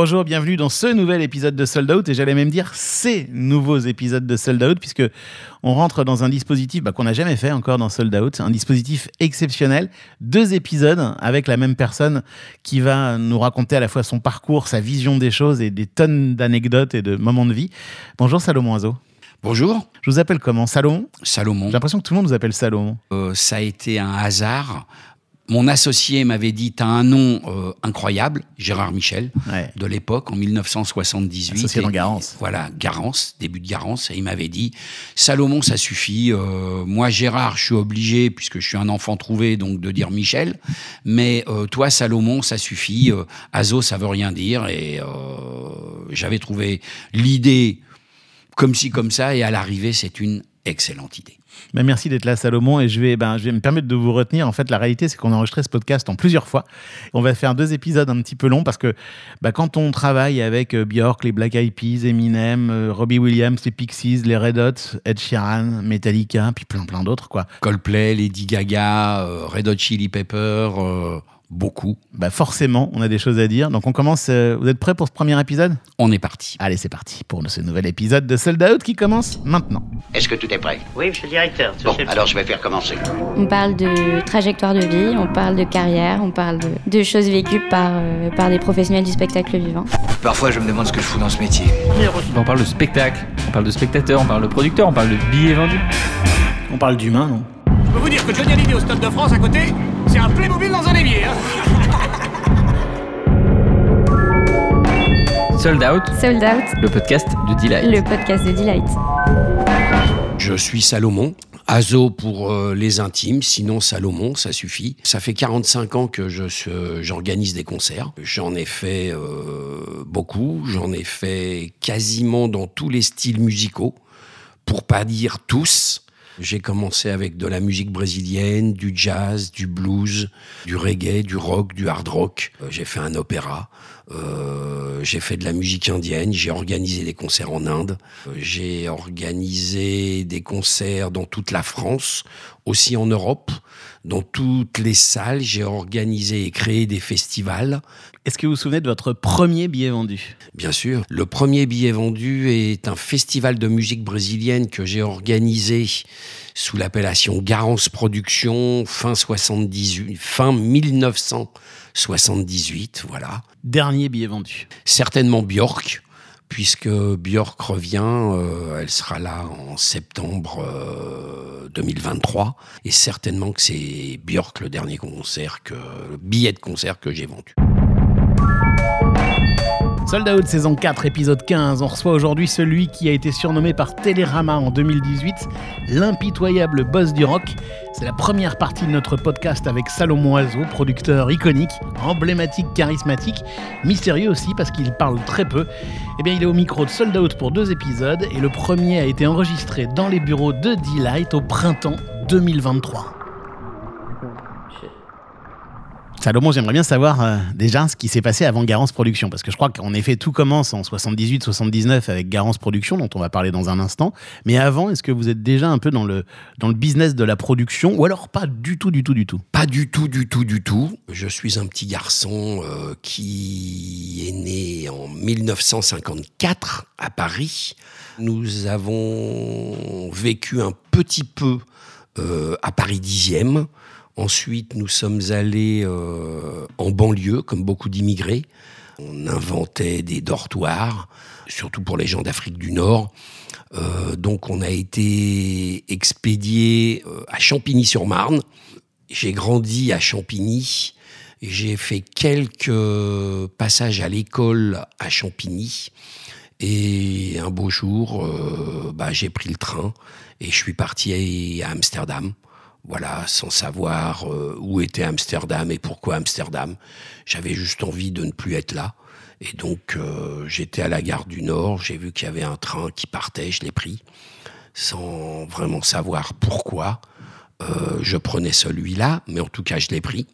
Bonjour, bienvenue dans ce nouvel épisode de Sold Out et j'allais même dire ces nouveaux épisodes de Sold Out puisque on rentre dans un dispositif bah, qu'on n'a jamais fait encore dans Sold Out, un dispositif exceptionnel, deux épisodes avec la même personne qui va nous raconter à la fois son parcours, sa vision des choses et des tonnes d'anecdotes et de moments de vie. Bonjour Salomon Azo. Bonjour. Je vous appelle comment? Salomon? Salomon. J'ai l'impression que tout le monde nous appelle Salomon. Euh, ça a été un hasard. Mon associé m'avait dit T'as un nom euh, incroyable, Gérard Michel, Ouais. de l'époque, en 1978. Associé dans Garance. Voilà, Garance, début de Garance. Et il m'avait dit Salomon, ça suffit. Euh, moi, Gérard, je suis obligé, puisque je suis un enfant trouvé, donc de dire Michel. Mais euh, toi, Salomon, ça suffit. Euh, Azo, ça veut rien dire. Et euh, j'avais trouvé l'idée comme ci, comme ça. Et à l'arrivée, c'est une excellente idée. Ben, merci d'être là, Salomon. Et je vais, ben, je vais me permettre de vous retenir. En fait, la réalité, c'est qu'on a enregistré ce podcast en plusieurs fois. On va faire deux épisodes un petit peu longs parce que ben, quand on travaille avec euh, Björk, les Black Eyed Peas, Eminem, euh, Robbie Williams, les Pixies, les Red Hot, Ed Sheeran, Metallica, puis plein plein d'autres, quoi. Coldplay, Lady Gaga, euh, Red Hot Chili Pepper, beaucoup. Ben, forcément, on a des choses à dire. Donc, on commence. euh, vous êtes prêts pour ce premier épisode? On est parti. Allez, c'est parti pour ce nouvel épisode de Sold Out qui commence maintenant. Est-ce que tout est prêt? Oui, monsieur le directeur. Bon, le- alors je vais faire commencer. On parle de trajectoire de vie, on parle de carrière, on parle de, de choses vécues par, euh, par des professionnels du spectacle vivant. Parfois, je me demande ce que je fous dans ce métier. On parle de spectacle, on parle de spectateur, on parle de producteur, on parle de billets vendus. On parle d'humain, non? Je peux vous dire que Johnny Hallyday au Stade de France à côté, c'est un Playmobil dans un évier. Hein. Sold Out, Sold Out, le podcast de Delight. le podcast de Delight. Je suis Salomon. Azo pour euh, les intimes, sinon Salomon, ça suffit. Ça fait 45 ans que je j'organise des concerts. J'en ai fait euh, beaucoup, j'en ai fait quasiment dans tous les styles musicaux, pour pas dire tous. J'ai commencé avec de la musique brésilienne, du jazz, du blues, du reggae, du rock, du hard rock. Euh, J'ai fait un opéra. Euh, j'ai fait de la musique indienne. J'ai organisé des concerts en Inde. Euh, J'ai organisé des concerts dans toute la France, aussi en Europe, dans toutes les salles. J'ai organisé et créé des festivals. Est-ce que vous vous souvenez de votre premier billet vendu? Bien sûr. Le premier billet vendu est un festival de musique brésilienne que j'ai organisé sous l'appellation Garance Productions fin 78, fin 1978, voilà. Dernier billet vendu. Certainement Björk, puisque Björk revient, euh, elle sera là en septembre euh, 2023, et certainement que c'est Björk le dernier concert que, le billet de concert que j'ai vendu. Sold Out saison 4 épisode 15, on reçoit aujourd'hui celui qui a été surnommé par Télérama en 2018 l'impitoyable boss du rock. C'est la première partie de notre podcast avec Salomon Azo, producteur iconique, emblématique, charismatique, mystérieux aussi parce qu'il parle très peu. Eh bien il est au micro de Sold Out pour deux épisodes et le premier a été enregistré dans les bureaux de Delight au printemps 2023. Salomon, j'aimerais bien savoir euh, déjà ce qui s'est passé avant Garance Production, parce que je crois qu'en effet tout commence en 78-79 avec Garance Production, dont on va parler dans un instant. Mais avant, est-ce que vous êtes déjà un peu dans le, dans le business de la production, ou alors pas du tout, du tout, du tout? Pas du tout, du tout, du tout. Je suis un petit garçon euh, qui est né en 1954 à Paris. Nous avons vécu un petit peu euh, à Paris 10e. Ensuite, nous sommes allés euh, en banlieue, comme beaucoup d'immigrés. On inventait des dortoirs, surtout pour les gens d'Afrique du Nord. Euh, donc, on a été expédié euh, à Champigny-sur-Marne. J'ai grandi à Champigny. J'ai fait quelques passages à l'école à Champigny. Et un beau jour, bah, j'ai pris le train et je suis parti à Amsterdam. Voilà, sans savoir euh, où était Amsterdam et pourquoi Amsterdam. J'avais juste envie de ne plus être là. Et donc, euh, j'étais à la gare du Nord, j'ai vu qu'il y avait un train qui partait, je l'ai pris, sans vraiment savoir pourquoi. Euh, je prenais celui-là, mais en tout cas, je l'ai pris.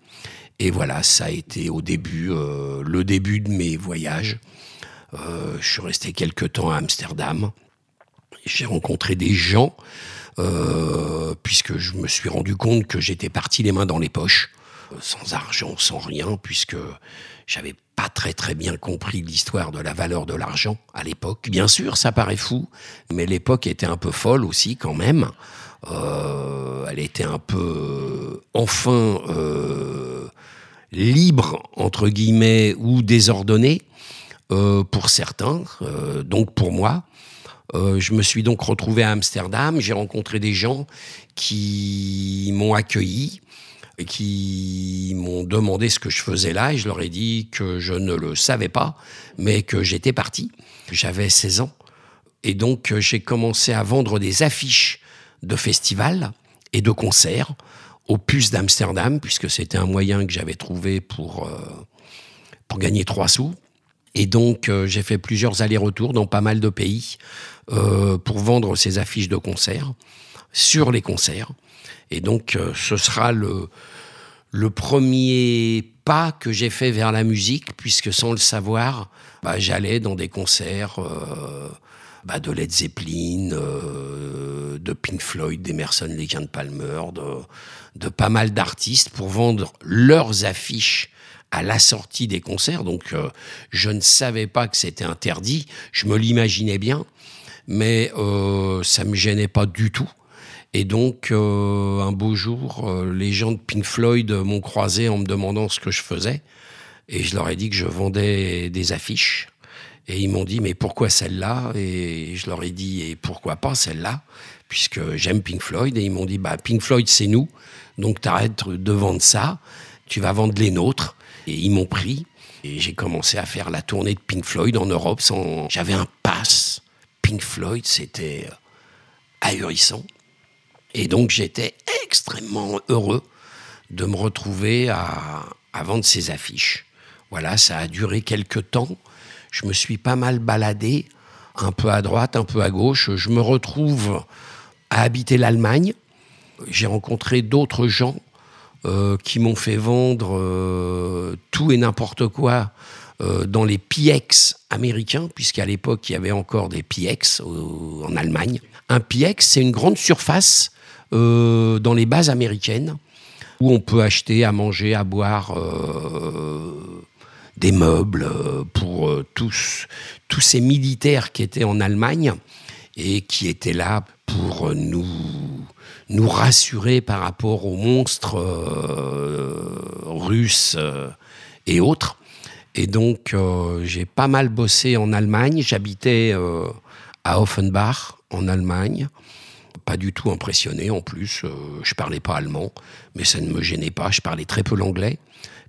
Et voilà, ça a été au début, le début de mes voyages. Je suis resté quelques temps à Amsterdam. J'ai rencontré des gens, euh, puisque je me suis rendu compte que j'étais parti les mains dans les poches, euh, sans argent, sans rien, puisque j'avais pas très très bien compris l'histoire de la valeur de l'argent à l'époque. Bien sûr, ça paraît fou, mais l'époque était un peu folle aussi quand même. Euh, elle était un peu enfin libre entre guillemets ou désordonnée pour certains. Donc pour moi, euh, je me suis donc retrouvé à Amsterdam. J'ai rencontré des gens qui m'ont accueilli qui m'ont demandé ce que je faisais là et je leur ai dit que je ne le savais pas, mais que j'étais parti. J'avais 16 ans et donc euh, j'ai commencé à vendre des affiches de festivals et de concerts au puce d'Amsterdam puisque c'était un moyen que j'avais trouvé pour, euh, pour gagner trois sous. Et donc j'ai fait plusieurs allers-retours dans pas mal de pays euh, pour vendre ces affiches de concerts sur les concerts. Et donc, euh, ce sera le, le premier pas que j'ai fait vers la musique, puisque sans le savoir, bah, j'allais dans des concerts euh, bah, de Led Zeppelin, de Pink Floyd, d'Emerson, Lake Palmer, de, de pas mal d'artistes pour vendre leurs affiches à la sortie des concerts. Donc, je ne savais pas que c'était interdit. Je me l'imaginais bien, mais euh, ça me gênait pas du tout. Et donc, euh, un beau jour, euh, les gens de Pink Floyd m'ont croisé en me demandant ce que je faisais. Et je leur ai dit que je vendais des affiches. Et ils m'ont dit, mais pourquoi celle-là? Et je leur ai dit, et pourquoi pas celle-là? Puisque j'aime Pink Floyd. Et ils m'ont dit, bah, Pink Floyd, c'est nous. Donc, t'arrêtes de vendre ça. Tu vas vendre les nôtres. Et ils m'ont pris. Et j'ai commencé à faire la tournée de Pink Floyd en Europe. Sans... J'avais un pass. Pink Floyd, c'était euh, ahurissant. Et donc j'étais extrêmement heureux de me retrouver à, vendre ces affiches. Voilà, ça a duré quelques temps. Je me suis pas mal baladé, un peu à droite, un peu à gauche. Je me retrouve à habiter l'Allemagne. J'ai rencontré d'autres gens euh, qui m'ont fait vendre euh, tout et n'importe quoi euh, dans les PX américains, puisqu'à l'époque il y avait encore des PX en Allemagne. Un PX, c'est une grande surface euh, dans les bases américaines où on peut acheter à manger, à boire euh, des meubles pour tous, tous ces militaires qui étaient en Allemagne et qui étaient là pour nous, nous rassurer par rapport aux monstres russes et autres. Et donc, euh, j'ai pas mal bossé en Allemagne. J'habitais euh, à Offenbach, en Allemagne. Pas du tout impressionné en plus. Euh, je parlais pas allemand, mais ça ne me gênait pas. Je parlais très peu l'anglais,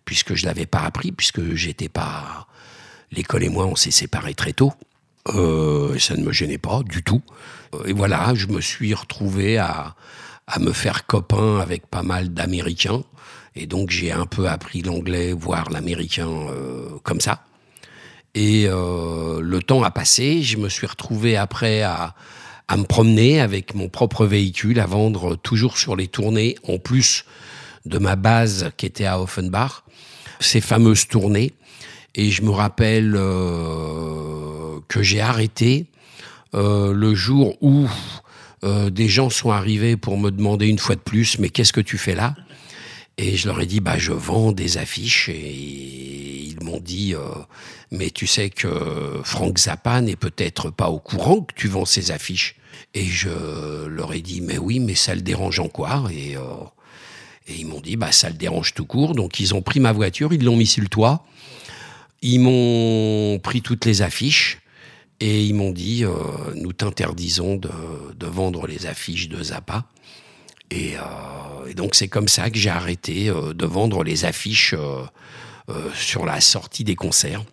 puisque je l'avais pas appris, puisque j'étais pas. L'école et moi, on s'est séparés très tôt. Ça ne me gênait pas du tout. Et voilà, je me suis retrouvé à, à me faire copain avec pas mal d'Américains. Et donc j'ai un peu appris l'anglais, voire l'américain euh, comme ça. Et euh, le temps a passé, je me suis retrouvé après à, à me promener avec mon propre véhicule, à vendre toujours sur les tournées, en plus de ma base qui était à Offenbach, ces fameuses tournées. Et je me rappelle euh, que j'ai arrêté euh, le jour où euh, des gens sont arrivés pour me demander une fois de plus, mais qu'est-ce que tu fais là? Et je leur ai dit, bah, je vends des affiches. Et ils m'ont dit, euh, mais tu sais que Frank Zappa n'est peut-être pas au courant que tu vends ces affiches. Et je leur ai dit, mais oui, mais ça le dérange en quoi? Et, euh, et ils m'ont dit, bah, ça le dérange tout court. Donc ils ont pris ma voiture, ils l'ont mis sur le toit. Ils m'ont pris toutes les affiches et ils m'ont dit euh, nous t'interdisons de, vendre les affiches de Zappa. Et, euh, et donc c'est comme ça que j'ai arrêté euh, de vendre les affiches euh, sur la sortie des concerts.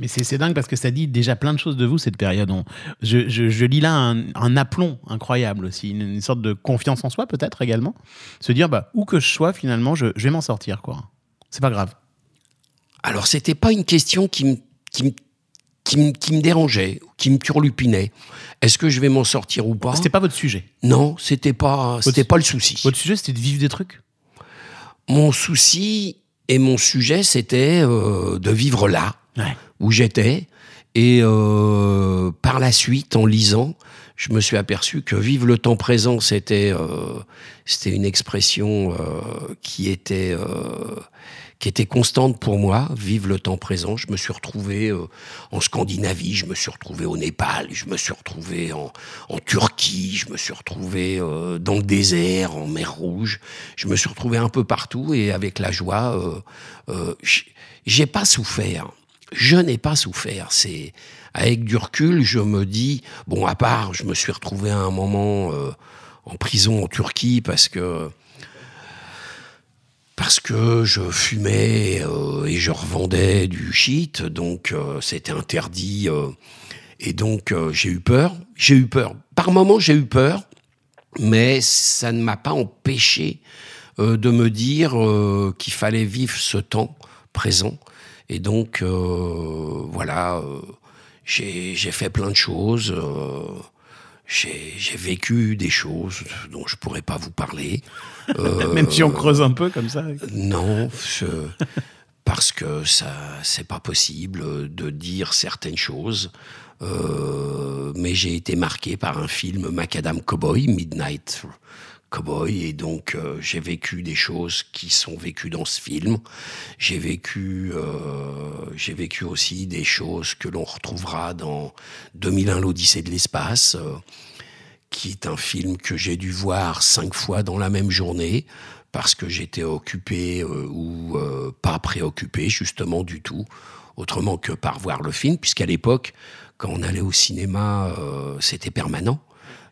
Mais c'est dingue parce que ça dit déjà plein de choses de vous cette période. On, je, je, je, lis là un, un, aplomb incroyable aussi, une, une sorte de confiance en soi peut-être également. Se dire bah, où que je sois finalement, je, je vais m'en sortir quoi. C'est pas grave. Alors, c'était pas une question qui me, qui me, qui me, qui me dérangeait, qui me turlupinait. Est-ce que je vais m'en sortir ou pas? C'était pas votre sujet? Non, c'était pas, c'était pas le souci. Votre sujet, c'était de vivre des trucs? Mon souci et mon sujet, c'était euh, de vivre là ouais. où j'étais. Et euh, par la suite, en lisant, je me suis aperçu que vivre le temps présent, c'était, euh, c'était une expression qui était qui était constante pour moi, vive le temps présent. Je me suis retrouvé euh, en Scandinavie, je me suis retrouvé au Népal, je me suis retrouvé en, Turquie, je me suis retrouvé euh, dans le désert, en mer Rouge. Je me suis retrouvé un peu partout et avec la joie, euh, euh, j'ai pas souffert. Je n'ai pas souffert. C'est avec du recul, je me dis bon, à part, je me suis retrouvé à un moment en prison en Turquie parce que parce que je fumais euh, et je revendais du shit, donc euh, c'était interdit. euh, et donc euh, j'ai eu peur. J'ai eu peur. Par moments, j'ai eu peur, mais ça ne m'a pas empêché euh, de me dire qu'il fallait vivre ce temps présent. Et donc, voilà, j'ai fait plein de choses. Euh, j'ai j'ai vécu des choses dont je pourrais pas vous parler. Euh, Même si on creuse un peu comme ça. non, je- parce que ça, c'est pas possible de dire certaines choses. Euh, mais j'ai été marqué par un film Macadam Cowboy, Midnight Cowboy, et donc euh, j'ai vécu des choses qui sont vécues dans ce film. J'ai vécu, euh, j'ai vécu aussi des choses que l'on retrouvera dans 2001 l'Odyssée de l'espace. euh, qui est un film que j'ai dû voir cinq fois dans la même journée parce que j'étais occupé ou pas préoccupé justement du tout, autrement que par voir le film, puisqu'à l'époque, quand on allait au cinéma, c'était permanent.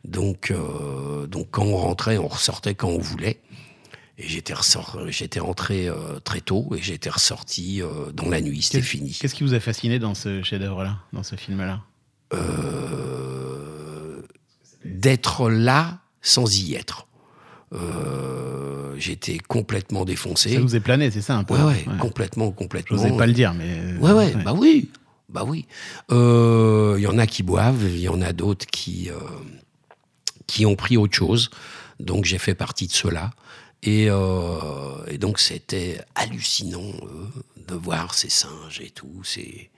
Donc, euh, donc quand on rentrait, on ressortait quand on voulait. Et j'étais j'étais rentré euh, très tôt et j'étais ressorti euh, dans la nuit, c'était fini. Qu'est-ce qui vous a fasciné dans ce chef-d'œuvre-là, dans ce film-là? D'être là sans y être. Euh, J'étais complètement défoncé. Ça vous est plané, c'est ça un peu Ouais, ouais, Ouais. complètement, Je complètement. n'osais pas le dire, mais. Ouais, ouais, bah oui, bah oui. Euh, Il y en a qui boivent, il y en a d'autres qui euh, qui ont pris autre chose. Donc j'ai fait partie de ceux-là. Et, euh, et donc c'était hallucinant euh, de voir ces singes et tout, c'est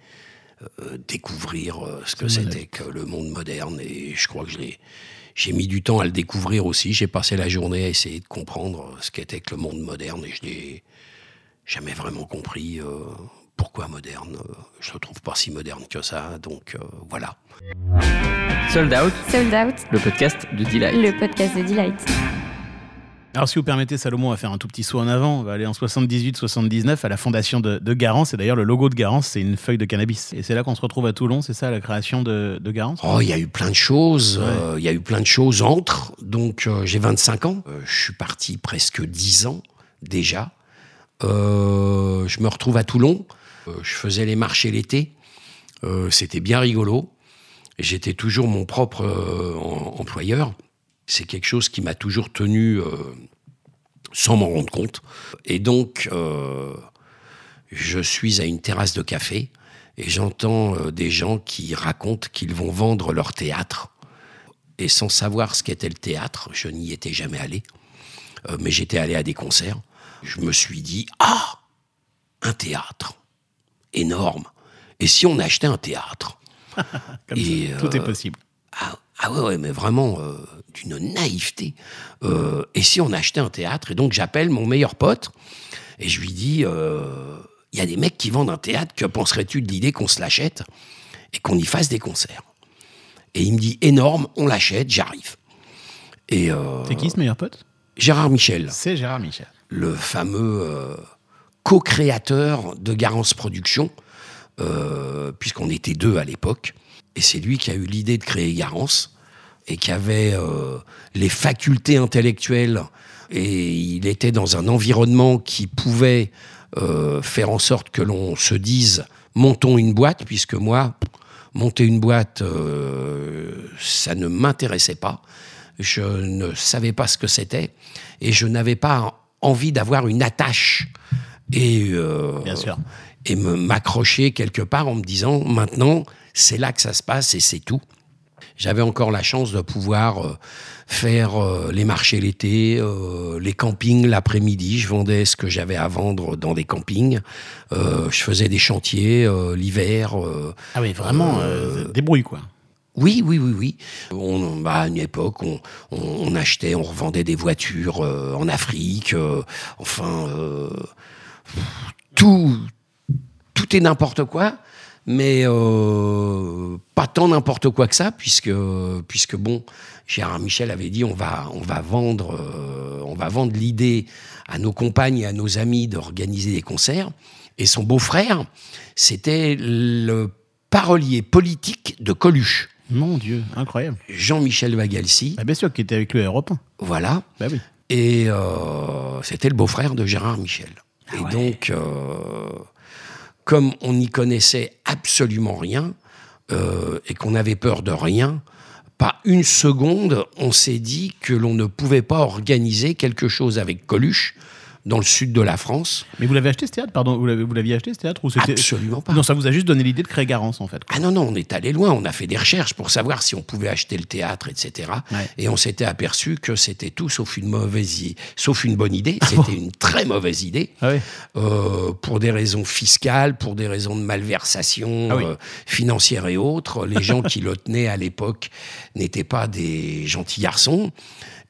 euh, découvrir euh, ce que c'était que le monde moderne. Et je crois que j'ai mis du temps à le découvrir aussi. J'ai passé la journée à essayer de comprendre ce qu'était que le monde moderne et je n'ai jamais vraiment compris euh, pourquoi moderne. Euh, Je le trouve pas si moderne que ça. Donc euh, voilà. Sold Out, Sold Out, le podcast de Delight. le podcast de Delight. Alors, si vous permettez, Salomon va faire un tout petit saut en avant. On va aller en 78-79 à la fondation de, de Garance. Et d'ailleurs, le logo de Garance, c'est une feuille de cannabis. Et c'est là qu'on se retrouve à Toulon, c'est ça, la création de, de Garance? Oh, il y a eu plein de choses. Ouais. euh, Il y a eu plein de choses entre. Donc, euh, j'ai 25 ans. Euh, je suis parti presque 10 ans déjà. Euh, je me retrouve à Toulon. Euh, je faisais les marchés l'été. Euh, C'était bien rigolo. J'étais toujours mon propre euh, em- employeur. C'est quelque chose qui m'a toujours tenu sans m'en rendre compte. Et donc, je suis à une terrasse de café et j'entends des gens qui racontent qu'ils vont vendre leur théâtre. Et sans savoir ce qu'était le théâtre, je n'y étais jamais allé, mais j'étais allé à des concerts. Je me suis dit, ah, un théâtre, énorme. Et si on achetait un théâtre Comme et, ça, Tout est euh, possible. ah, ah ouais, ouais, mais vraiment euh, d'une naïveté. Euh, et si on achetait un théâtre Et donc j'appelle mon meilleur pote et je lui dis euh, il y a des mecs qui vendent un théâtre, que penserais-tu de l'idée qu'on se l'achète et qu'on y fasse des concerts? Et il me dit énorme, on l'achète, j'arrive. Et C'est qui ce meilleur pote? Gérard Michel, C'est Gérard Michel. le fameux co-créateur de Garance Productions, euh, puisqu'on était deux à l'époque. Et c'est lui qui a eu l'idée de créer Garance et qui avait euh, les facultés intellectuelles. Et il était dans un environnement qui pouvait euh, faire en sorte que l'on se dise montons une boîte, puisque moi, monter une boîte, ça ne m'intéressait pas. Je ne savais pas ce que c'était et je n'avais pas envie d'avoir une attache et, euh, Bien sûr. et me m'accrocher quelque part en me disant maintenant c'est là que ça se passe et c'est tout. J'avais encore la chance de pouvoir euh, faire euh, les marchés l'été, les campings l'après-midi. Je vendais ce que j'avais à vendre dans des campings. Je faisais des chantiers l'hiver. Ah oui, vraiment, euh, débrouille, quoi. oui, oui, oui, oui. On, bah, à une époque, on, on, on achetait, on revendait des voitures euh, en Afrique. euh, enfin, euh, tout, tout est n'importe quoi, mais euh, pas tant n'importe quoi que ça, puisque, puisque bon, Gérard Michel avait dit on va, on va vendre, euh, on va vendre l'idée à nos compagnes et à nos amis d'organiser des concerts. Et son beau-frère, c'était le parolier politique de Coluche, Mon Dieu, incroyable. Jean-Michel Vagalcy. Ah, bien sûr, qui était avec le Europe 1. Voilà. Bah oui. Et euh, c'était le beau-frère de Gérard Michel. Et donc, euh, comme on n'y connaissait absolument rien euh, et qu'on avait peur de rien, pas une seconde, on s'est dit que l'on ne pouvait pas organiser quelque chose avec Coluche dans le sud de la France. Mais vous l'avez acheté ce théâtre? Pardon, vous l'aviez acheté ce théâtre ou c'était... Absolument pas. Non, ça vous a juste donné l'idée de créer Garance en fait. quoi. Ah non, non, on est allé loin, on a fait des recherches pour savoir si on pouvait acheter le théâtre, etc. Ouais. Et on s'était aperçu que c'était tout sauf une mauvaise idée, sauf une bonne idée, c'était une très mauvaise idée. Ah. Euh, pour des raisons fiscales, pour des raisons de malversation Ah oui. euh, financière et autres. Les gens qui le tenaient à l'époque n'étaient pas des gentils garçons.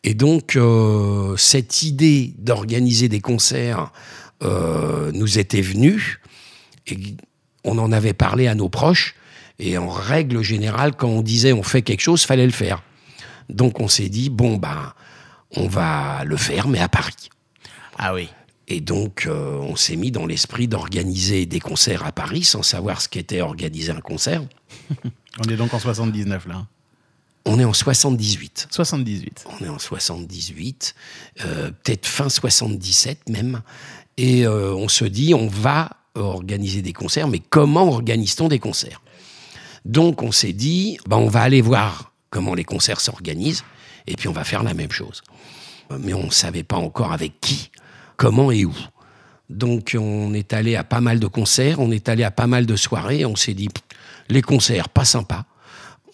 Et donc, euh, cette idée d'organiser des concerts euh, nous était venue. Et on en avait parlé à nos proches. Et en règle générale, quand on disait on fait quelque chose, fallait le faire. Donc on s'est dit, bon, ben, on va le faire, mais à Paris. Ah oui. Et donc, euh, on s'est mis dans l'esprit d'organiser des concerts à Paris sans savoir ce qu'était organiser un concert. On est donc en 79 là. On est en 78. 78. On est en 78, euh, peut-être fin 77 même. Et euh, on se dit, on va organiser des concerts, mais comment organise-t-on des concerts? Donc, on s'est dit, ben, on va aller voir comment les concerts s'organisent, et puis on va faire la même chose. Mais on ne savait pas encore avec qui, comment et où. Donc, on est allé à pas mal de concerts, on est allé à pas mal de soirées, on s'est dit, les concerts, pas sympa.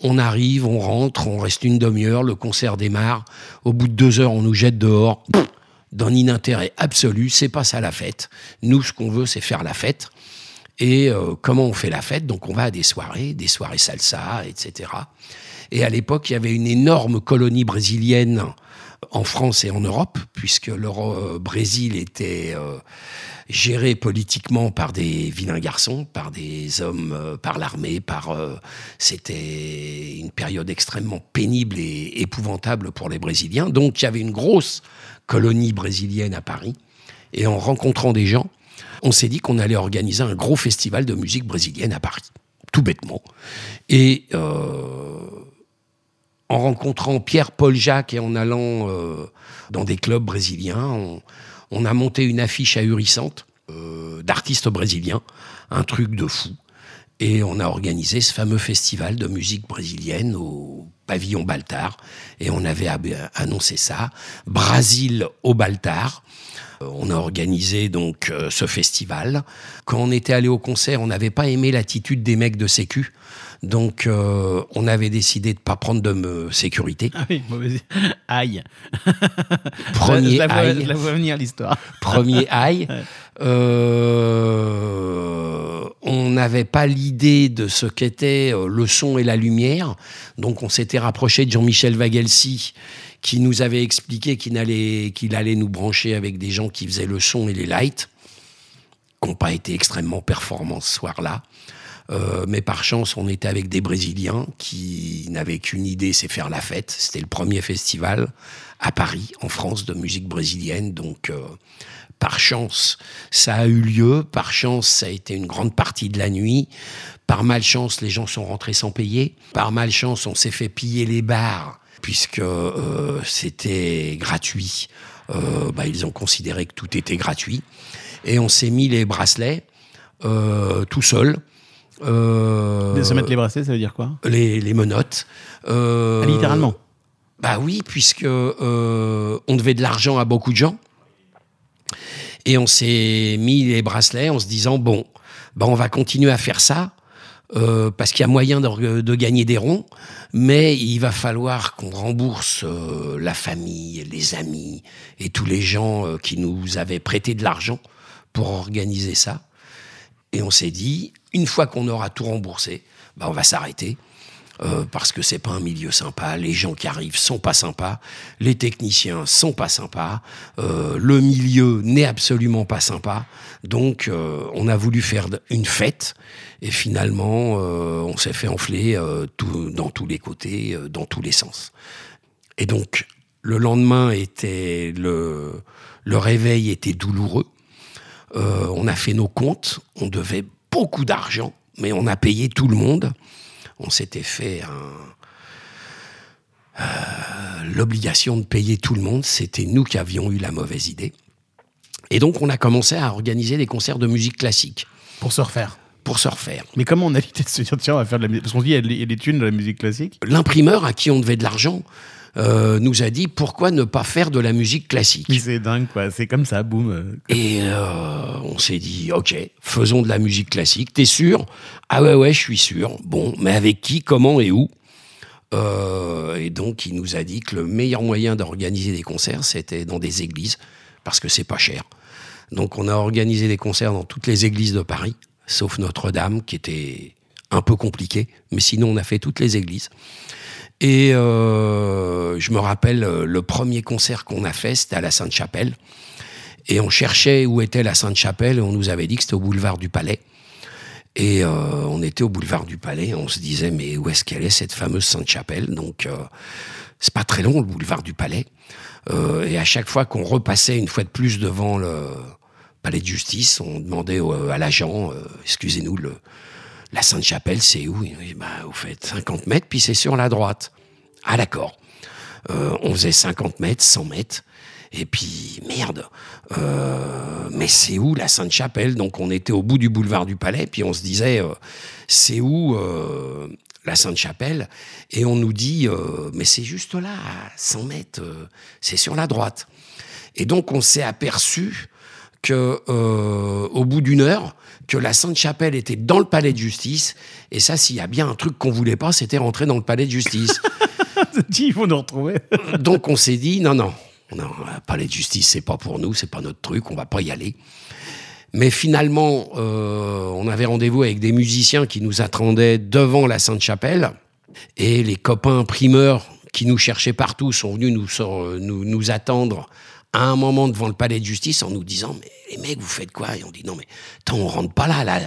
On arrive, on rentre, on reste une demi-heure, le concert démarre. Au bout de deux heures, on nous jette dehors. D'un inintérêt absolu, c'est pas ça la fête. Nous, ce qu'on veut, c'est faire la fête. Et euh, comment on fait la fête? Donc, on va à des soirées, des soirées salsa, etc. Et à l'époque, il y avait une énorme colonie brésilienne en France et en Europe, puisque le euh, Brésil était euh, géré politiquement par des vilains garçons, par des hommes, euh, par l'armée, par. euh, C'était une période extrêmement pénible et épouvantable pour les Brésiliens. Donc, il y avait une grosse colonie brésilienne à Paris. Et en rencontrant des gens, on s'est dit qu'on allait organiser un gros festival de musique brésilienne à Paris, tout bêtement. Et euh, en rencontrant Pierre-Paul Jacques et en allant dans des clubs brésiliens, on, a monté une affiche ahurissante euh, d'artistes brésiliens, un truc de fou. Et on a organisé ce fameux festival de musique brésilienne au pavillon Baltar. Et on avait annoncé ça. Brasil au Baltar. Euh, On a organisé donc euh, ce festival. Quand on était allé au concert, on n'avait pas aimé l'attitude des mecs de Sécu. Donc euh, on avait décidé de pas prendre de sécurité. Ah oui, mauvaise... Aïe. Premier je, la vois, aïe. je la vois venir l'histoire. Premier aïe. Euh, on n'avait pas l'idée de ce qu'était euh, le son et la lumière. Donc on s'était rapproché de Jean-Michel Vagelsi qui nous avait expliqué qu'il allait, qu'il allait nous brancher avec des gens qui faisaient le son et les lights, qui n'ont pas été extrêmement performants ce soir-là. Euh, mais par chance, on était avec des Brésiliens qui n'avaient qu'une idée, c'est faire la fête. C'était le premier festival à Paris, en France, de musique brésilienne. Donc, euh, par chance, ça a eu lieu. Par chance, ça a été une grande partie de la nuit. Par malchance, les gens sont rentrés sans payer. Par malchance, on s'est fait piller les bars puisque euh, c'était gratuit. Bah, ils ont considéré que tout était gratuit. Et on s'est mis les bracelets tout seul. Euh, Se mettre les bracelets, ça veut dire quoi les, les menottes. Euh, Ah, Littéralement. Bah oui, puisque euh, on devait de l'argent à beaucoup de gens. Et on s'est mis les bracelets en se disant bon, bah on va continuer à faire ça euh, parce qu'il y a moyen de, de gagner des ronds, mais il va falloir qu'on rembourse la famille, les amis et tous les gens qui nous avaient prêté de l'argent pour organiser ça. Et on s'est dit, une fois qu'on aura tout remboursé, bah on va s'arrêter. euh, parce que c'est pas un milieu sympa. Les gens qui arrivent sont pas sympas, les techniciens sont pas sympas, euh, le milieu n'est absolument pas sympa. Donc, euh, on a voulu faire une fête et finalement, on s'est fait enfler dans tous les côtés, dans tous les sens. Et donc, le lendemain était le, réveil était douloureux. On a fait nos comptes, on devait beaucoup d'argent, mais on a payé tout le monde. On s'était fait un- euh, l'obligation de payer tout le monde. C'était nous qui avions eu la mauvaise idée. Et donc, on a commencé à organiser des concerts de musique classique Pour se refaire. pour se refaire. Mais comment on a l'idée de se dire, tiens, on va faire de la musique Parce qu'on se dit, il y a des thunes de la musique classique. L'imprimeur à qui on devait de l'argent euh, nous a dit pourquoi ne pas faire de la musique classique? C'est dingue, quoi. C'est comme ça, boum. Et euh, on s'est dit, ok, faisons de la musique classique. T'es sûr? Ah ouais, ouais, je suis sûr. Bon, mais avec qui, comment et où? Euh, Et donc, il nous a dit que le meilleur moyen d'organiser des concerts, c'était dans des églises, parce que c'est pas cher. Donc, on a organisé des concerts dans toutes les églises de Paris, sauf Notre-Dame, qui était un peu compliqué. Mais sinon, on a fait toutes les églises. Et euh, je me rappelle, euh, le premier concert qu'on a fait, c'était à la Sainte-Chapelle. Et on cherchait où était la Sainte-Chapelle et on nous avait dit que c'était au boulevard du Palais. Et euh, on était au boulevard du Palais, on se disait mais où est-ce qu'elle est cette fameuse Sainte-Chapelle? Donc euh, c'est pas très long le boulevard du Palais. Et à chaque fois qu'on repassait une fois de plus devant le Palais de Justice, on demandait à l'agent, excusez-nous, le, la Sainte-Chapelle c'est où? Bah, vous faites 50 mètres puis c'est sur la droite. Ah d'accord. Euh, on faisait 50 mètres, 100 mètres. Et puis, merde, euh, mais c'est où la Sainte-Chapelle? Donc on était au bout du boulevard du Palais, puis on se disait, euh, c'est où la Sainte-Chapelle? Et on nous dit, mais c'est juste là, à 100 mètres, c'est sur la droite. Et donc on s'est aperçu que au bout d'une heure, que la Sainte-Chapelle était dans le palais de justice. Et ça, s'il y a bien un truc qu'on voulait pas, c'était rentrer dans le palais de justice. Il faut nous retrouver. Donc on s'est dit non non, non, le palais de justice c'est pas pour nous, c'est pas notre truc, on va pas y aller. Mais finalement, euh, on avait rendez-vous avec des musiciens qui nous attendaient devant la Sainte-Chapelle et les copains primeurs qui nous cherchaient partout sont venus nous, sor- nous, nous attendre à un moment devant le palais de justice en nous disant mais les mecs vous faites quoi? Et on dit non mais attends on rentre pas là là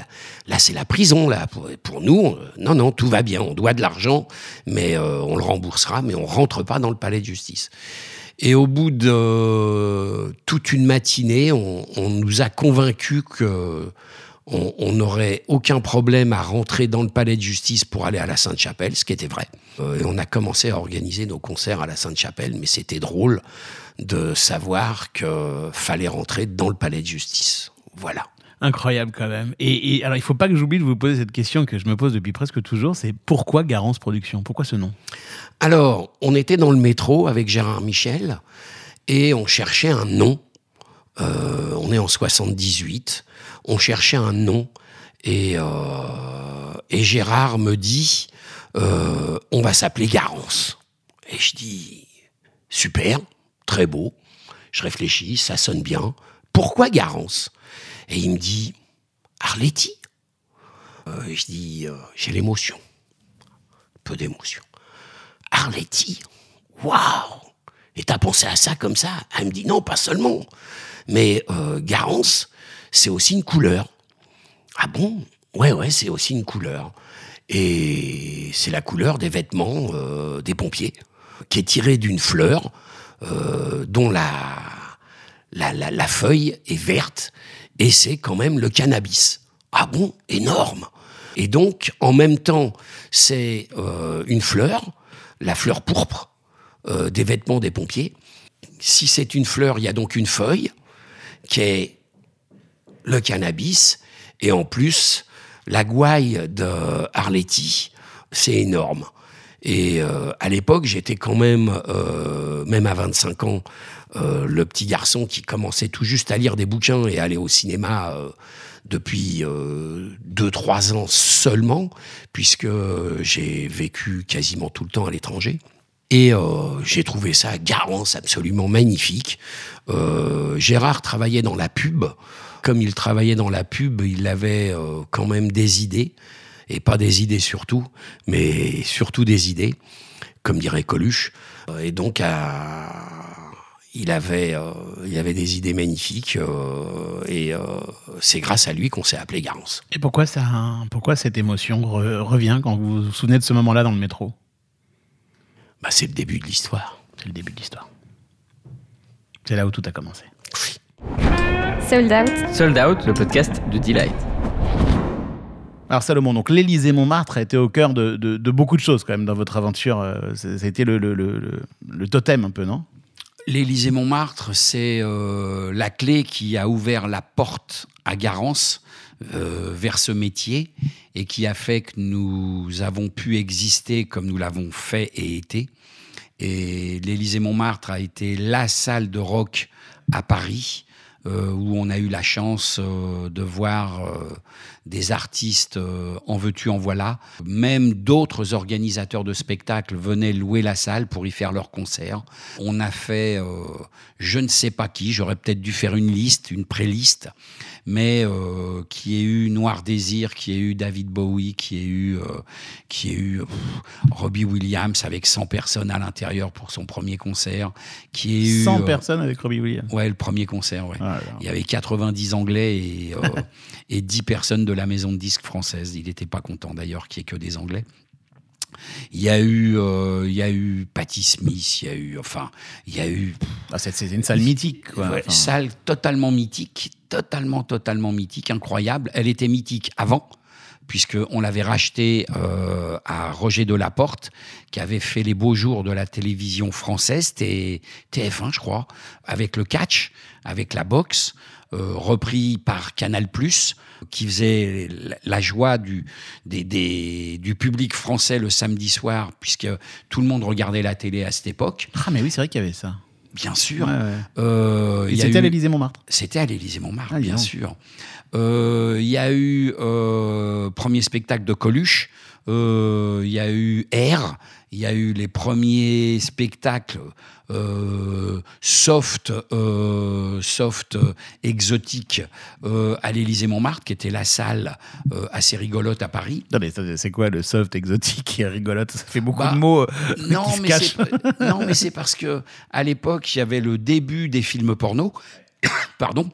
là c'est la prison là pour, pour nous non non tout va bien on doit de l'argent mais euh, on le remboursera mais on rentre pas dans le palais de justice. Et au bout de toute une matinée on, nous a convaincus que on n'aurait aucun problème à rentrer dans le palais de justice pour aller à la Sainte-Chapelle, ce qui était vrai. Euh, et on a commencé à organiser nos concerts à la Sainte-Chapelle, mais c'était drôle de savoir que fallait rentrer dans le palais de justice. Voilà. Incroyable quand même. Et, et alors, il faut pas que j'oublie de vous poser cette question que je me pose depuis presque toujours, c'est pourquoi Garance Productions Pourquoi ce nom? Alors, on était dans le métro avec Gérard Michel et on cherchait un nom. Euh, on est en 78. On cherchait un nom et, euh, et Gérard me dit euh, on va s'appeler Garance. Et je dis super, très beau. Je réfléchis, ça sonne bien. Pourquoi Garance? Et il me dit Arletty? Euh, je dis euh, j'ai l'émotion, peu d'émotion. Arletty, waouh Et t'as pensé à ça comme ça? Elle me dit non, pas seulement. Mais euh, Garance, c'est aussi une couleur. Ah bon? Ouais, ouais, c'est aussi une couleur. Et c'est la couleur des vêtements des pompiers, qui est tirée d'une fleur euh, dont la, la, la, feuille est verte, et c'est quand même le cannabis. Ah bon? Énorme Et donc, en même temps, c'est euh, une fleur, la fleur pourpre euh, des vêtements des pompiers. Si c'est une fleur, il y a donc une feuille qui est le cannabis, et en plus, la gouaille de Arletty, c'est énorme. Et euh, à l'époque, j'étais quand même, euh, même à 25 ans, euh, le petit garçon qui commençait tout juste à lire des bouquins et à aller au cinéma depuis 2-3 ans seulement, puisque j'ai vécu quasiment tout le temps à l'étranger. Et j'ai trouvé ça Garance absolument magnifique. Gérard travaillait dans la pub. Comme il travaillait dans la pub, il avait quand même des idées. Et pas des idées surtout, mais surtout des idées, comme dirait Coluche. Et donc, à- il avait, euh, il avait des idées magnifiques, euh, et euh, c'est grâce à lui qu'on s'est appelé Garance. Et pourquoi, ça, pourquoi cette émotion re- revient quand vous vous souvenez de ce moment-là dans le métro? Bah, c'est le début de l'histoire. C'est le début de l'histoire. C'est là où tout a commencé. Sold Out. Sold Out, le podcast de Delight. Alors Salomon, donc l'Élysée Montmartre a été au cœur de, beaucoup de choses quand même dans votre aventure. euh, été le, le- le- totem un peu, non? L'Élysée Montmartre, c'est euh, la clé qui a ouvert la porte à Garance euh, vers ce métier et qui a fait que nous avons pu exister comme nous l'avons fait et été. Et l'Élysée Montmartre a été la salle de rock à Paris où on a eu la chance euh, de voir euh, des artistes euh, en veux-tu, en voilà. Même d'autres organisateurs de spectacles venaient louer la salle pour y faire leurs concerts. On a fait euh, je ne sais pas qui, j'aurais peut-être dû faire une liste, une pré-liste, mais euh, qui ait eu Noir Désir, qui ait eu David Bowie, qui ait eu, euh, qui ait eu pff, Robbie Williams avec 100 personnes à l'intérieur pour son premier concert, qui ait eu 100 euh, personnes avec Robbie Williams. Ouais, le premier concert, ouais. Ah. Il y avait 90 Anglais et, euh, et 10 personnes de la maison de disques française. Il n'était pas content d'ailleurs qu'il n'y ait que des Anglais. Il y a eu, euh, il y a eu Patti Smith, il y a eu, enfin, il y a eu Ah, c'est c'est une salle mythique. Quoi. Ouais, Enfin, salle totalement mythique, totalement, totalement mythique, incroyable. Elle était mythique avant, puisqu'on l'avait rachetée euh, à Roger Delaporte, qui avait fait les beaux jours de la télévision française, c'était TF1, je crois, avec le catch, avec la boxe, euh, repris par Canal+, qui faisait la- joie du public français le samedi soir, puisque tout le monde regardait la télé à cette époque, Ah, mais oui, c'est vrai qu'il y avait ça. Bien sûr. Ouais, ouais. Euh, Et c'était à l'Élysée Montmartre. c'était à l'Élysée-Montmartre, Ah, dis bien sûr. Euh, Il y a eu euh, premier spectacle de Coluche. Il y a eu R. Il y a eu les premiers spectacles euh, soft, euh, soft euh, exotiques euh, à l'Élysée-Montmartre, qui était la salle assez rigolote à Paris. Attendez, ça, c'est quoi le soft exotique et rigolote? Ça fait beaucoup Bah, de mots Non, qui mais c'est non, mais c'est parce que à l'époque, il y avait le début des films porno. Pardon.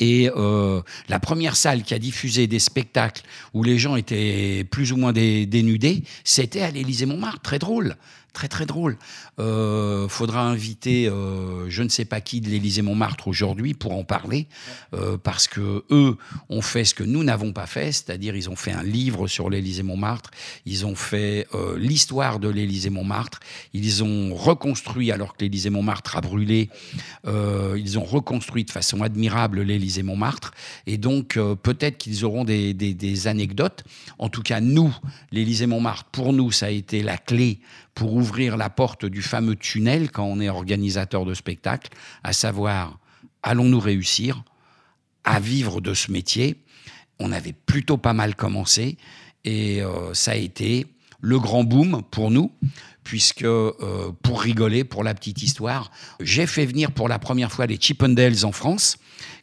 Et euh, la première salle qui a diffusé des spectacles où les gens étaient plus ou moins dé- dénudés, c'était à l'Élysée-Montmartre. Très drôle, très très drôle. Euh, faudra inviter euh, je ne sais pas qui de l'Élysée-Montmartre aujourd'hui pour en parler, euh, parce que eux ont fait ce que nous n'avons pas fait, c'est-à-dire ils ont fait un livre sur l'Élysée-Montmartre, ils ont fait euh, l'histoire de l'Élysée-Montmartre, ils ont reconstruit alors que l'Élysée-Montmartre a brûlé, ils ont reconstruit de façon admirable l'Élysée-Montmartre, et donc peut-être qu'ils auront des, des- anecdotes. En tout cas, nous, l'Élysée-Montmartre, pour nous, ça a été la clé pour ouvrir la porte du fameux tunnel quand on est organisateur de spectacle, à savoir, allons-nous réussir à vivre de ce métier? On avait plutôt pas mal commencé, et euh, ça a été le grand boom pour nous, puisque, euh, pour rigoler, pour la petite histoire, j'ai fait venir pour la première fois les Chippendales en France,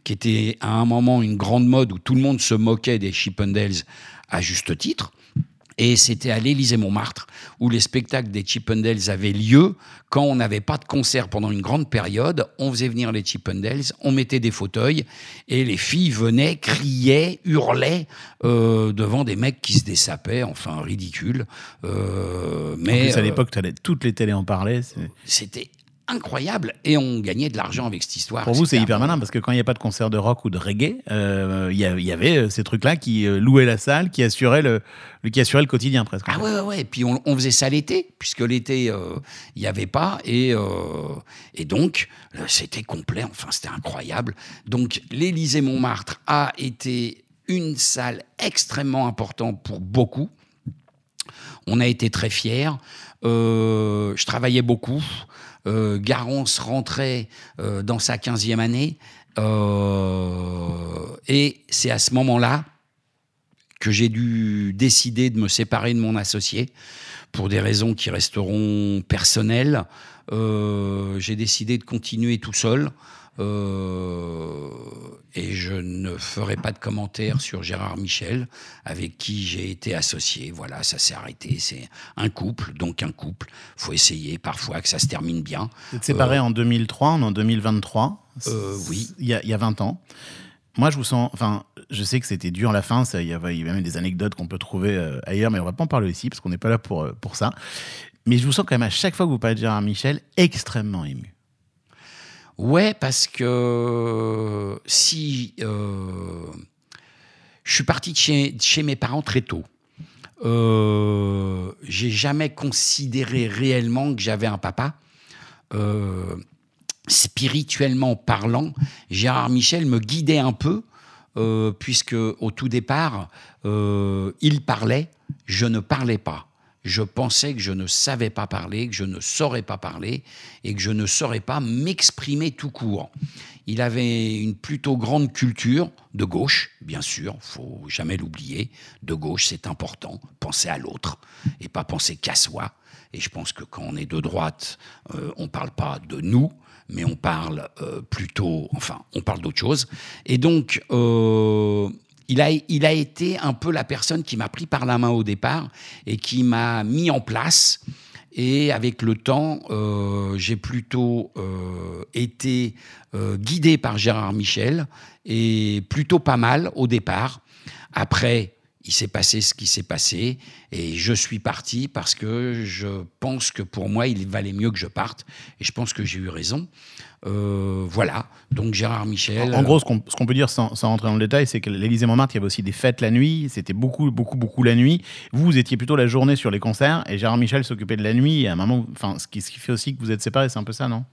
qui était à un moment une grande mode où tout le monde se moquait des Chippendales à juste titre. Et c'était à l'Élysée-Montmartre où les spectacles des Chippendales avaient lieu. Quand on n'avait pas de concert pendant une grande période, on faisait venir les Chippendales, on mettait des fauteuils et les filles venaient, criaient, hurlaient euh, devant des mecs qui se dessapaient, enfin ridicule. Euh, En mais plus, à euh, l'époque, toutes les télés en parlaient. c'était incroyable et on gagnait de l'argent avec cette histoire. Pour vous, c'est hyper malin parce que quand il n'y a pas de concert de rock ou de reggae, euh, il y, avait euh, ces trucs-là qui euh, louaient la salle, qui assuraient le, qui assuraient le quotidien presque. Ah ouais, ouais, ouais. Et puis on, on faisait ça l'été, puisque l'été, euh, il n'y avait pas. Et, euh, et donc, c'était complet. Enfin, c'était incroyable. Donc, l'Élysée-Montmartre a été une salle extrêmement importante pour beaucoup. On a été très fiers. Je travaillais beaucoup. Euh, Garance rentrait euh, dans sa 15e année. Euh, et c'est à ce moment-là que j'ai dû décider de me séparer de mon associé pour des raisons qui resteront personnelles. Euh, j'ai décidé de continuer tout seul. Euh, et je ne ferai pas de commentaires sur Gérard Michel, avec qui j'ai été associé. Voilà, ça s'est arrêté. C'est un couple, donc un couple. faut essayer parfois que ça se termine bien. Vous êtes séparés en 2003, on est en 2023. Euh, oui. Il y, a, il y a 20 ans. Moi, je vous sens. Enfin, je sais que c'était dur à la fin. ça, Il y il avait même des anecdotes qu'on peut trouver euh, ailleurs, mais on va pas en parler ici parce qu'on n'est pas là pour, euh, pour ça. Mais je vous sens quand même à chaque fois que vous parlez de Gérard Michel extrêmement ému. Ouais, parce que si euh, je suis parti de chez, mes parents très tôt, euh, j'ai jamais considéré réellement que j'avais un papa. Euh, spirituellement parlant, Gérard Michel me guidait un peu, puisque au tout départ, il parlait, je ne parlais pas. Je pensais que je ne savais pas parler, que je ne saurais pas parler et que je ne saurais pas m'exprimer tout court. Il avait une plutôt grande culture de gauche, bien sûr, faut jamais l'oublier. De gauche, c'est important, penser à l'autre et pas penser qu'à soi. Et je pense que quand on est de droite, euh, on parle pas de nous, mais on parle euh, plutôt, enfin, on parle d'autre chose. Et donc, euh, il, a, il a été un peu la personne qui m'a pris par la main au départ et qui m'a mis en place. Et avec le temps, euh, j'ai plutôt euh, été euh, guidé par Gérard Michel et plutôt pas mal au départ. Après, il s'est passé ce qui s'est passé et je suis parti parce que je pense que pour moi, il valait mieux que je parte et je pense que j'ai eu raison. Euh, voilà, donc Gérard Michel. En gros, ce qu'on ce qu'on peut dire sans, sans rentrer dans le détail, c'est que l'Élysée Montmartre, il y avait aussi des fêtes la nuit. C'était beaucoup, beaucoup, beaucoup la nuit. Vous, vous étiez plutôt la journée sur les concerts et Gérard Michel s'occupait de la nuit. Et à un moment, enfin, ce qui, ce qui fait aussi que vous êtes séparés, c'est un peu ça, non?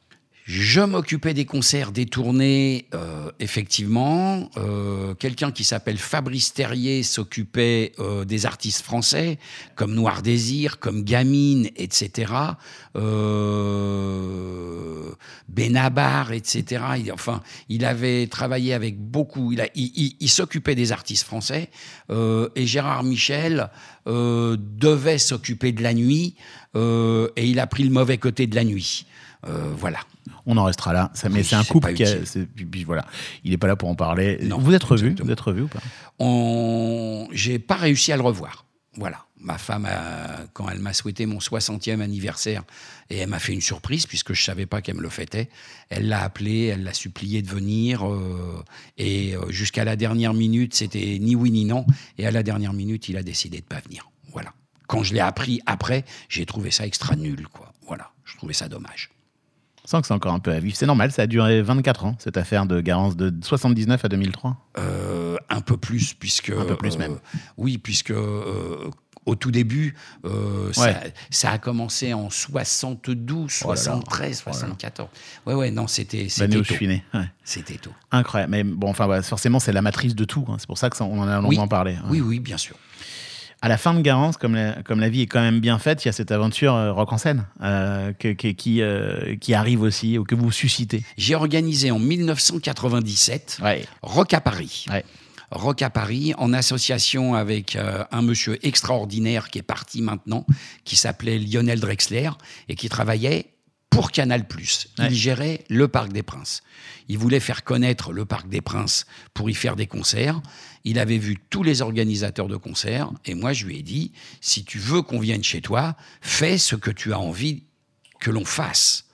Je m'occupais des concerts, des tournées, euh, effectivement. Euh, Quelqu'un qui s'appelle Fabrice Terrier s'occupait euh, des artistes français, comme Noir Désir, comme Gamine, etc. Euh, Benabar, etc. Il, enfin, il avait travaillé avec beaucoup. Il, il- s'occupait des artistes français. Euh, et Gérard Michel euh, devait s'occuper de la nuit. et il a pris le mauvais côté de la nuit. Euh, voilà. On en restera là. Ça, mais Oui, c'est un couple qui a, puis, voilà. Il n'est pas là pour en parler. Non, vous êtes exactement. Vous êtes revus ou pas? On... j'ai pas réussi à le revoir. Voilà. Ma femme, a- quand elle m'a souhaité mon 60e anniversaire, et elle m'a fait une surprise, puisque je savais pas qu'elle me le fêtait, elle l'a appelé, elle l'a supplié de venir, euh, et euh, jusqu'à la dernière minute, c'était ni oui ni non, et à la dernière minute, il a décidé de pas venir. Voilà. Quand je l'ai appris après, j'ai trouvé ça extra nul, quoi. Voilà. Je trouvais ça dommage. On sent que c'est encore un peu à vivre. C'est normal, ça a duré 24 ans, cette affaire de Garance, de 79 à 2003. Euh, un peu plus, puisque. Un peu plus euh, même. Oui, puisque. euh, au tout début, euh, ça, Ouais. ça a commencé en 72, Oh là là. 73, Oh là là. 74. Ouais, ouais, non, c'était L'année c'était où je tôt. suis né. Ouais. C'était tôt. Incroyable. Mais bon, enfin, forcément, c'est la matrice de tout. hein. C'est pour ça qu'on en a longuement Oui. parlé. Oui, oui, bien sûr. À la fin de Garance, comme la, comme la vie est quand même bien faite, il y a cette aventure euh, rock en scène euh, que- que- qui, euh, qui arrive aussi, ou que vous suscitez. J'ai organisé en 1997 Ouais. Rock à Paris. Ouais. Rock à Paris, en association avec euh, un monsieur extraordinaire qui est parti maintenant, qui s'appelait Lionel Drexler et qui travaillait pour Canal+. Il Ouais. gérait le Parc des Princes. Il voulait faire connaître le Parc des Princes pour y faire des concerts. Il avait vu tous les organisateurs de concerts et moi je lui ai dit si tu veux qu'on vienne chez toi, fais ce que tu as envie que l'on fasse.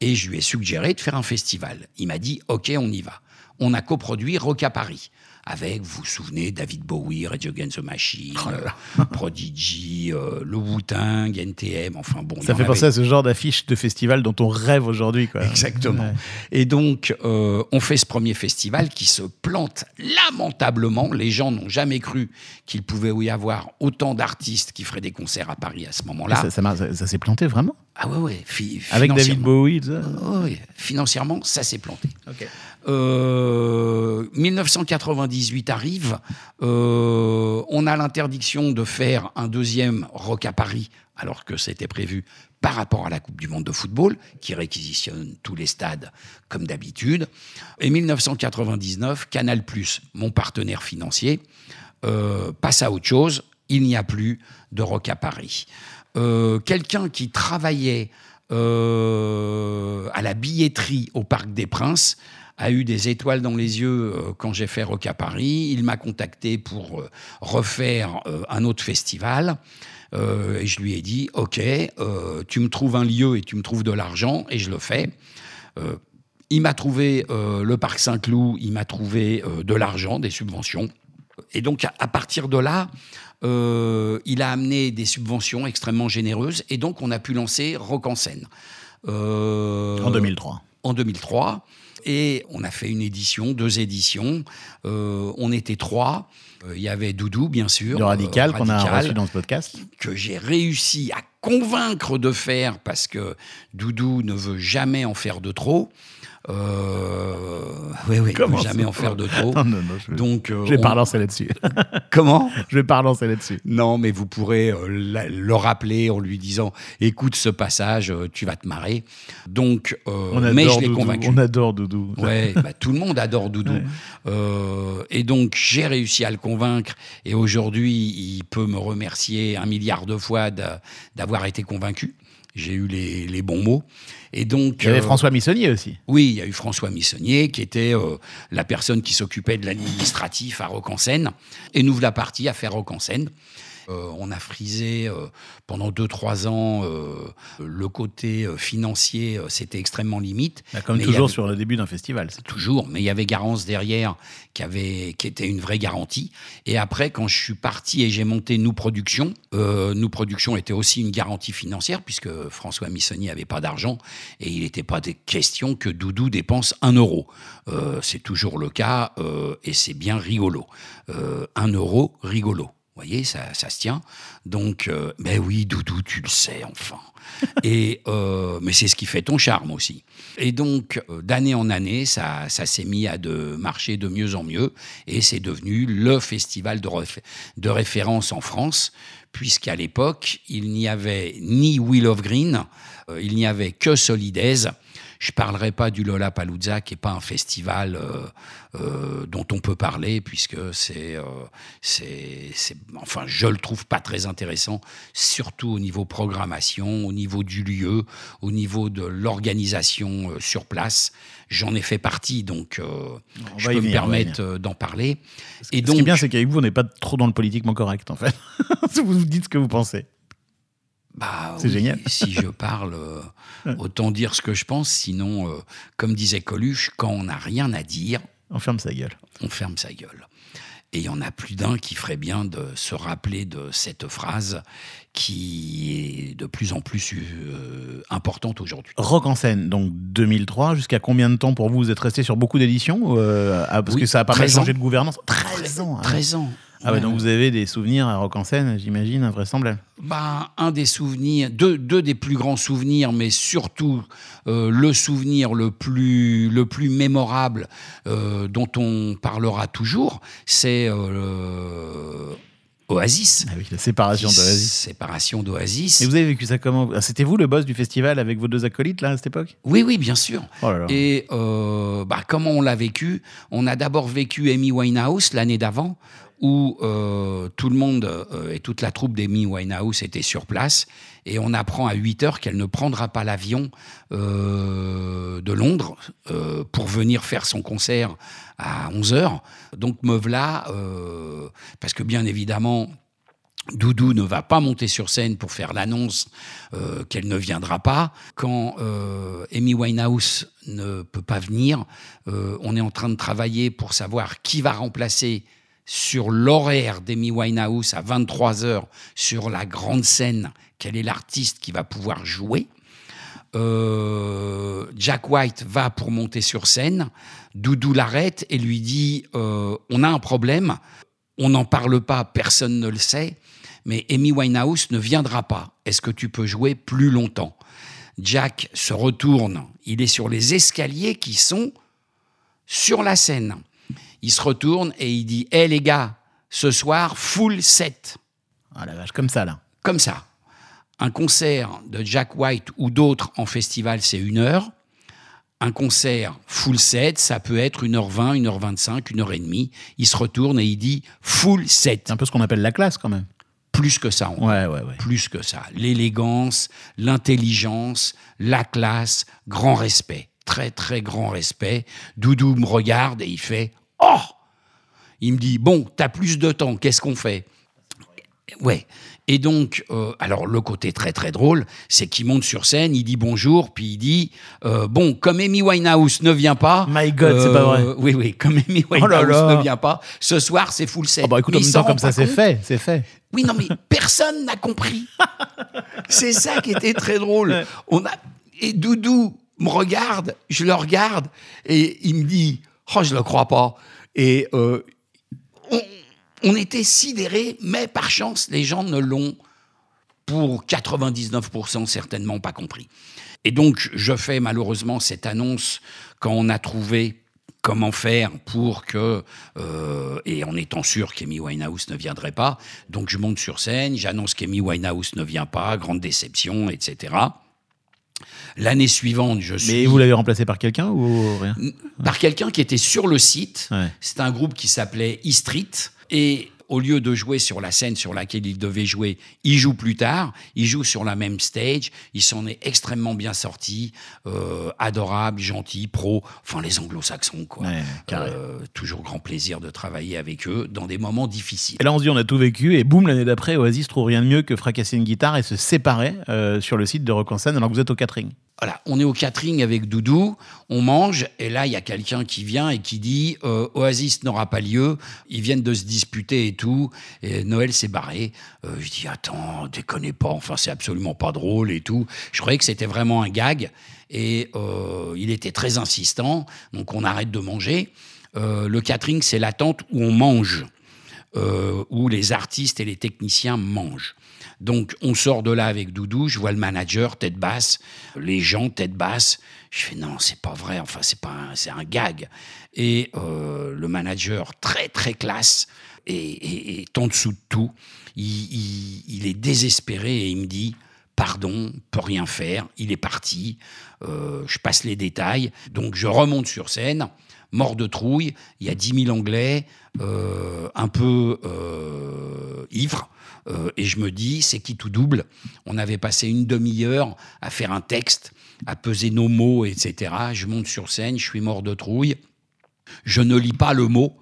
Et je lui ai suggéré de faire un festival. Il m'a dit OK, on y va. On a coproduit Rock à Paris avec, vous vous souvenez, David Bowie, Rage Against the Machine, Oh là là. euh, Prodigy, euh, le Wu-Tang, NTM, enfin bon. Ça fait avait penser à ce genre d'affiche de festival dont on rêve aujourd'hui. quoi. Exactement. Ouais. Et donc, euh, on fait ce premier festival qui se plante lamentablement. Les gens n'ont jamais cru qu'il pouvait y avoir autant d'artistes qui feraient des concerts à Paris à ce moment-là. Ça, ça, m'a- ça- ça s'est planté vraiment Ah ouais, ouais. Avec David. Bowie. ça Oh, oui. Financièrement, ça s'est planté. Euh, 1998 arrive, euh, on a l'interdiction de faire un deuxième Rock à Paris, alors que c'était prévu par rapport à la Coupe du Monde de football, qui réquisitionne tous les stades comme d'habitude. Et 1999, Canal+, mon partenaire financier, euh, passe à autre chose. Il n'y a plus de Rock à Paris. Euh, Quelqu'un qui travaillait euh, à la billetterie au Parc des Princes a eu des étoiles dans les yeux euh, quand j'ai fait Rock à Paris. Il m'a contacté pour refaire un autre festival. Et je lui ai dit, OK, tu me trouves un lieu et tu me trouves de l'argent, et je le fais. Il m'a trouvé le Parc Saint-Cloud, il m'a trouvé de l'argent, des subventions. Et donc, à, partir de là, euh, il a amené des subventions extrêmement généreuses, et donc on a pu lancer Rock en scène. Euh, En 2003. en 2003. Et on a fait une édition, deux éditions. Euh, on était trois. Il y avait Doudou, bien sûr. Le radical euh, qu'on a Radical, reçu dans ce podcast. que j'ai réussi à convaincre de faire parce que Doudou ne veut jamais en faire de trop. Euh, oui, oui, Comment jamais en faire de trop. Non, non, non, je, Donc, euh, je vais on- pas relancer là-dessus. Comment? Je vais pas relancer là-dessus. Non, mais vous pourrez euh, la- le rappeler en lui disant écoute ce passage, tu vas te marrer. Donc, On mais je l'ai convaincu. On adore Doudou. Ouais, bah, tout le monde adore Doudou. Ouais. Et donc, j'ai réussi à le convaincre. Et aujourd'hui, il peut me remercier un milliard de fois d'a- d'avoir été convaincu. J'ai eu les, les bons mots. Et donc, Il y avait euh, François Missonnier aussi. oui, il y a eu François Missonnier qui était euh, la personne qui s'occupait de l'administratif à Rock en Seine. Et nous voilà partis à faire on a frisé euh, pendant 2-3 ans euh, le côté euh, financier, euh, c'était extrêmement limite. Bah, Comme Mais toujours avait- sur le début d'un festival. Toujours, mais il y avait Garance derrière qui, avait, qui était une vraie garantie. Et après, quand je suis parti et j'ai monté Nous Productions, euh, Nous Productions était aussi une garantie financière puisque François Missonnier n'avait pas d'argent et il n'était pas des questions que Doudou dépense un euro. Euh, c'est toujours le cas euh, et c'est bien rigolo. Euh, un euro, rigolo. Vous voyez, ça, ça se tient. Donc, euh, mais oui, Doudou, tu le sais, enfin. Et, euh, mais c'est ce qui fait ton charme aussi. Et donc, euh, d'année en année, ça, ça s'est mis à de marcher de mieux en mieux. Et c'est devenu le festival de, de référence en France, puisqu'à l'époque, il n'y avait ni Wheel of Green, euh, il n'y avait que Solidaise. Je parlerai pas du Lollapalooza, qui est pas un festival euh, euh, dont on peut parler, puisque c'est, euh, c'est, c'est- enfin, je le trouve pas très intéressant, surtout au niveau programmation, au niveau du lieu, au niveau de l'organisation sur place. J'en ai fait partie, donc On je peux me venir, y permettre d'en parler. Et Et Ce donc, qui est bien, c'est qu'avec vous, on n'est pas trop dans le politiquement correct, en fait. vous vous dites ce que vous pensez. Bah C'est oui, génial. si je parle, euh, autant dire ce que je pense. Sinon, euh, comme disait Coluche, quand on n'a rien à dire, On ferme sa gueule. on ferme sa gueule. Et il y en a plus d'un qui ferait bien de se rappeler de cette phrase qui est de plus en plus euh, importante aujourd'hui. Rock en scène, donc 2003. Jusqu'à combien de temps pour vous Vous êtes resté sur beaucoup d'éditions Parce Oui, que ça a pas mal 13 ans. changé de gouvernance. 13 ans ouais. 13 ans. Ah ouais, donc vous avez des souvenirs à Rock en scène, j'imagine, invraisemblables. Bah, un des souvenirs, deux, deux des plus grands souvenirs, mais surtout euh, le souvenir le plus, le plus mémorable euh, dont on parlera toujours, c'est euh, Oasis. Ah oui, la séparation d'Oasis. Séparation d'Oasis. Et vous avez vécu ça comment? Ah, C'était vous le boss du festival avec vos deux acolytes là à cette époque? Oui, oui, bien sûr. Oh là là. Et euh, bah, comment on l'a vécu? On a d'abord vécu Amy Winehouse l'année d'avant, où euh, tout le monde euh, et toute la troupe d'Amy Winehouse était sur place. Et on apprend à 8 heures qu'elle ne prendra pas l'avion euh, de Londres pour venir faire son concert à 11 heures. Donc me voilà, parce que bien évidemment, Doudou ne va pas monter sur scène pour faire l'annonce qu'elle ne viendra pas. Quand euh, Amy Winehouse ne peut pas venir, on est en train de travailler pour savoir qui va remplacer sur l'horaire d'Amy Winehouse à 23h sur la grande scène, quel est l'artiste qui va pouvoir jouer. Euh, Jack White va pour monter sur scène. Doudou l'arrête et lui dit euh, On a un problème, on n'en parle pas, personne ne le sait, mais Amy Winehouse ne viendra pas. Est-ce que tu peux jouer plus longtemps? Jack se retourne, il est sur les escaliers qui sont sur la scène. Il se retourne et il dit Hé les gars, ce soir, full set. Ah la vache, comme ça là. Comme ça. Un concert de Jack White ou d'autres en festival, c'est une heure. Un concert full set, ça peut être 1h20, 1h25, 1h30. Il se retourne et il dit full set. C'est un peu ce qu'on appelle la classe quand même. plus que ça. en Ouais, ouais, ouais. plus que ça. L'élégance, l'intelligence, la classe, grand respect. Très, très grand respect. Doudou me regarde et il fait Oh Il me dit Bon, t'as plus de temps, qu'est-ce qu'on fait? Ouais. Et donc, euh, alors le côté très très drôle, c'est qu'il monte sur scène, il dit bonjour, puis il dit euh, bon, comme Amy Winehouse ne vient pas. My God, c'est pas vrai. Oui, oui, comme Amy Oh là Winehouse là. ne vient pas, ce soir c'est full set. Ah bah écoute, en même temps, comme ça, c'est fait, c'est fait. Oui, non, mais personne n'a compris. C'est ça qui était très drôle. On a... Et Doudou me regarde, je le regarde, et il me dit Oh, je le crois pas. Et euh, on, était sidérés, mais par chance, les gens ne l'ont, pour 99% certainement, pas compris. Et donc, je fais malheureusement cette annonce quand on a trouvé comment faire pour que, euh, et en étant sûr qu'Amy Winehouse ne viendrait pas, donc je monte sur scène, j'annonce qu'Amy Winehouse ne vient pas, grande déception, etc. L'année suivante, je suis Mais vous l'avez remplacé par quelqu'un ou rien? Par quelqu'un qui était sur le site. Ouais. C'est un groupe qui s'appelait E-Street. Et au lieu de jouer sur la scène sur laquelle il devait jouer, il joue plus tard. Il joue sur la même stage. Il s'en est extrêmement bien sorti. euh, adorable, gentil, pro. Enfin, les anglo-saxons, quoi. Ouais. Euh, toujours grand plaisir de travailler avec eux dans des moments difficiles. Et là, on se dit, on a tout vécu, et boum, l'année d'après, Oasis trouve rien de mieux que fracasser une guitare et se séparer euh, sur le site de Rock en scène alors que vous êtes au catering. Voilà, on est au catering avec Doudou, on mange, et là, il y a quelqu'un qui vient et qui dit euh, Oasis n'aura pas lieu, ils viennent de se disputer et tout, et Noël s'est barré. Euh, je dis Attends, déconnez pas, enfin, c'est absolument pas drôle et tout. Je croyais que c'était vraiment un gag, et euh, il était très insistant, donc on arrête de manger. Euh, le catering, c'est l'attente où on mange euh, où les artistes et les techniciens mangent. Donc on sort de là avec Doudou, je vois le manager tête basse, les gens tête basse. Je fais non, c'est pas vrai, enfin c'est pas, c'est un gag. Et euh, le manager très très classe et, et- et en dessous de tout, il est désespéré et il me dit pardon, peut rien faire, il est parti. Euh, je passe les détails, donc je remonte sur scène mort de trouille, il y a 10 000 Anglais, euh, un peu euh, ivres, euh, et je me dis, c'est qui tout double? On avait passé une demi-heure à faire un texte, à peser nos mots, etc. Je monte sur scène, je suis mort de trouille, je ne lis pas le mot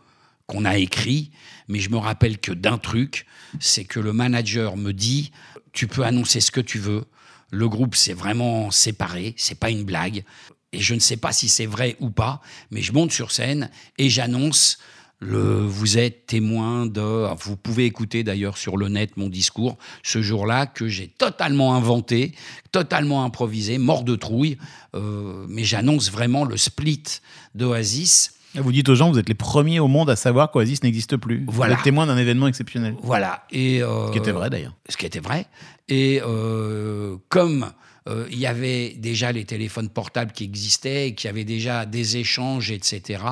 qu'on a écrit, mais je me rappelle que d'un truc, c'est que le manager me dit, tu peux annoncer ce que tu veux, le groupe s'est vraiment séparé, c'est pas une blague, et je ne sais pas si c'est vrai ou pas, mais je monte sur scène et j'annonce le, vous êtes témoin de. Vous pouvez écouter d'ailleurs sur le net mon discours ce jour-là que j'ai totalement inventé, totalement improvisé, mort de trouille, euh, mais j'annonce vraiment le split d'Oasis. Vous dites aux gens, vous êtes les premiers au monde à savoir qu'Oasis n'existe plus. Voilà. Vous êtes témoin d'un événement exceptionnel. Voilà. Et, euh, Ce qui était vrai d'ailleurs. ce qui était vrai. Et euh, comme euh, il y avait déjà les téléphones portables qui existaient, y avait déjà des échanges, etc.,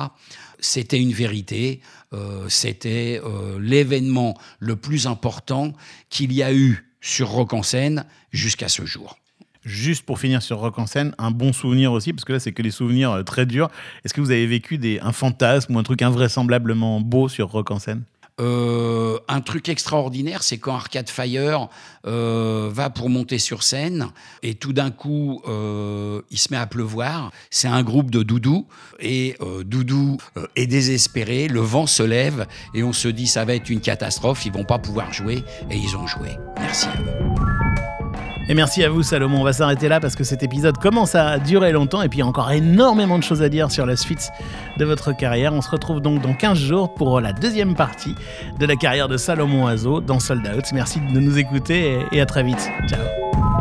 c'était une vérité. Euh, c'était euh, l'événement le plus important qu'il y a eu sur Rock en scène jusqu'à ce jour. Juste pour finir sur Rock en scène, un bon souvenir aussi, parce que là, c'est que des souvenirs très durs. Est-ce que vous avez vécu des, un fantasme ou un truc invraisemblablement beau sur Rock en scène? Euh, un truc extraordinaire, c'est quand Arcade Fire euh, va pour monter sur scène et tout d'un coup, euh, il se met à pleuvoir. C'est un groupe de Doudou et Doudou est désespéré. Le vent se lève et on se dit ça va être une catastrophe. Ils vont pas pouvoir jouer et ils ont joué. Merci à eux. Et merci à vous, Salomon. On va s'arrêter là parce que cet épisode commence à durer longtemps et puis il y a encore énormément de choses à dire sur la suite de votre carrière. On se retrouve donc dans 15 jours pour la deuxième partie de la carrière de Salomon Oiseau dans Sold Out. Merci de nous écouter et à très vite. Ciao.